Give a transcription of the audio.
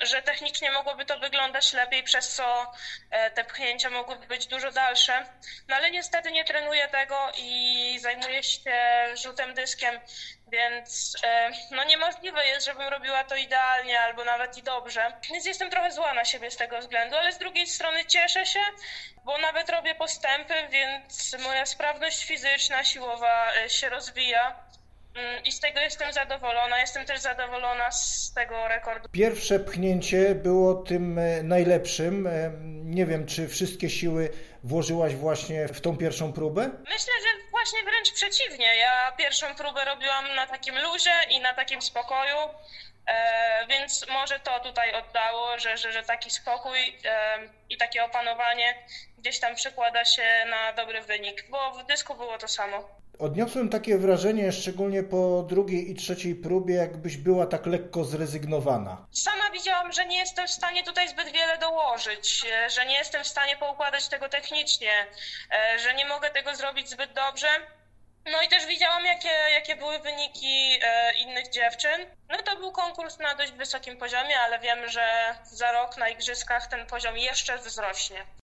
że technicznie mogłoby to wyglądać lepiej, przez co e, te pchnięcia mogłyby być dużo dalsze. No ale niestety nie trenuję tego i zajmuję się rzutem dyskiem, więc e, no niemożliwe jest, żebym robiła to idealnie albo nawet i dobrze. Więc jestem trochę zła na siebie z tego względu, ale z drugiej strony cieszę się, bo nawet robię postępy, więc moja sprawność fizyczna, siłowa e, się rozwija. Mm, I z tego jestem zadowolona. Jestem też zadowolona z tego rekordu. Pierwsze pchnięcie było tym e, najlepszym. E, Nie wiem, czy wszystkie siły włożyłaś właśnie w tą pierwszą próbę? Myślę, że właśnie wręcz przeciwnie. Ja pierwszą próbę robiłam na takim luzie i na takim spokoju, więc może to tutaj oddało, że, że, że taki spokój e, i takie opanowanie gdzieś tam przekłada się na dobry wynik, bo w dysku było to samo. Odniosłem takie wrażenie, szczególnie po drugiej i trzeciej próbie, jakbyś była tak lekko zrezygnowana. Sama widziałam, że nie jestem w stanie tutaj zbyt wiele dołożyć, e, że nie jestem w stanie poukładać tego technicznie, e, że nie mogę tego zrobić zbyt dobrze. No i też widziałam, jakie, jakie były wyniki e, innych dziewczyn. No to był konkurs na dość wysokim poziomie, ale wiem, że za rok na igrzyskach ten poziom jeszcze wzrośnie.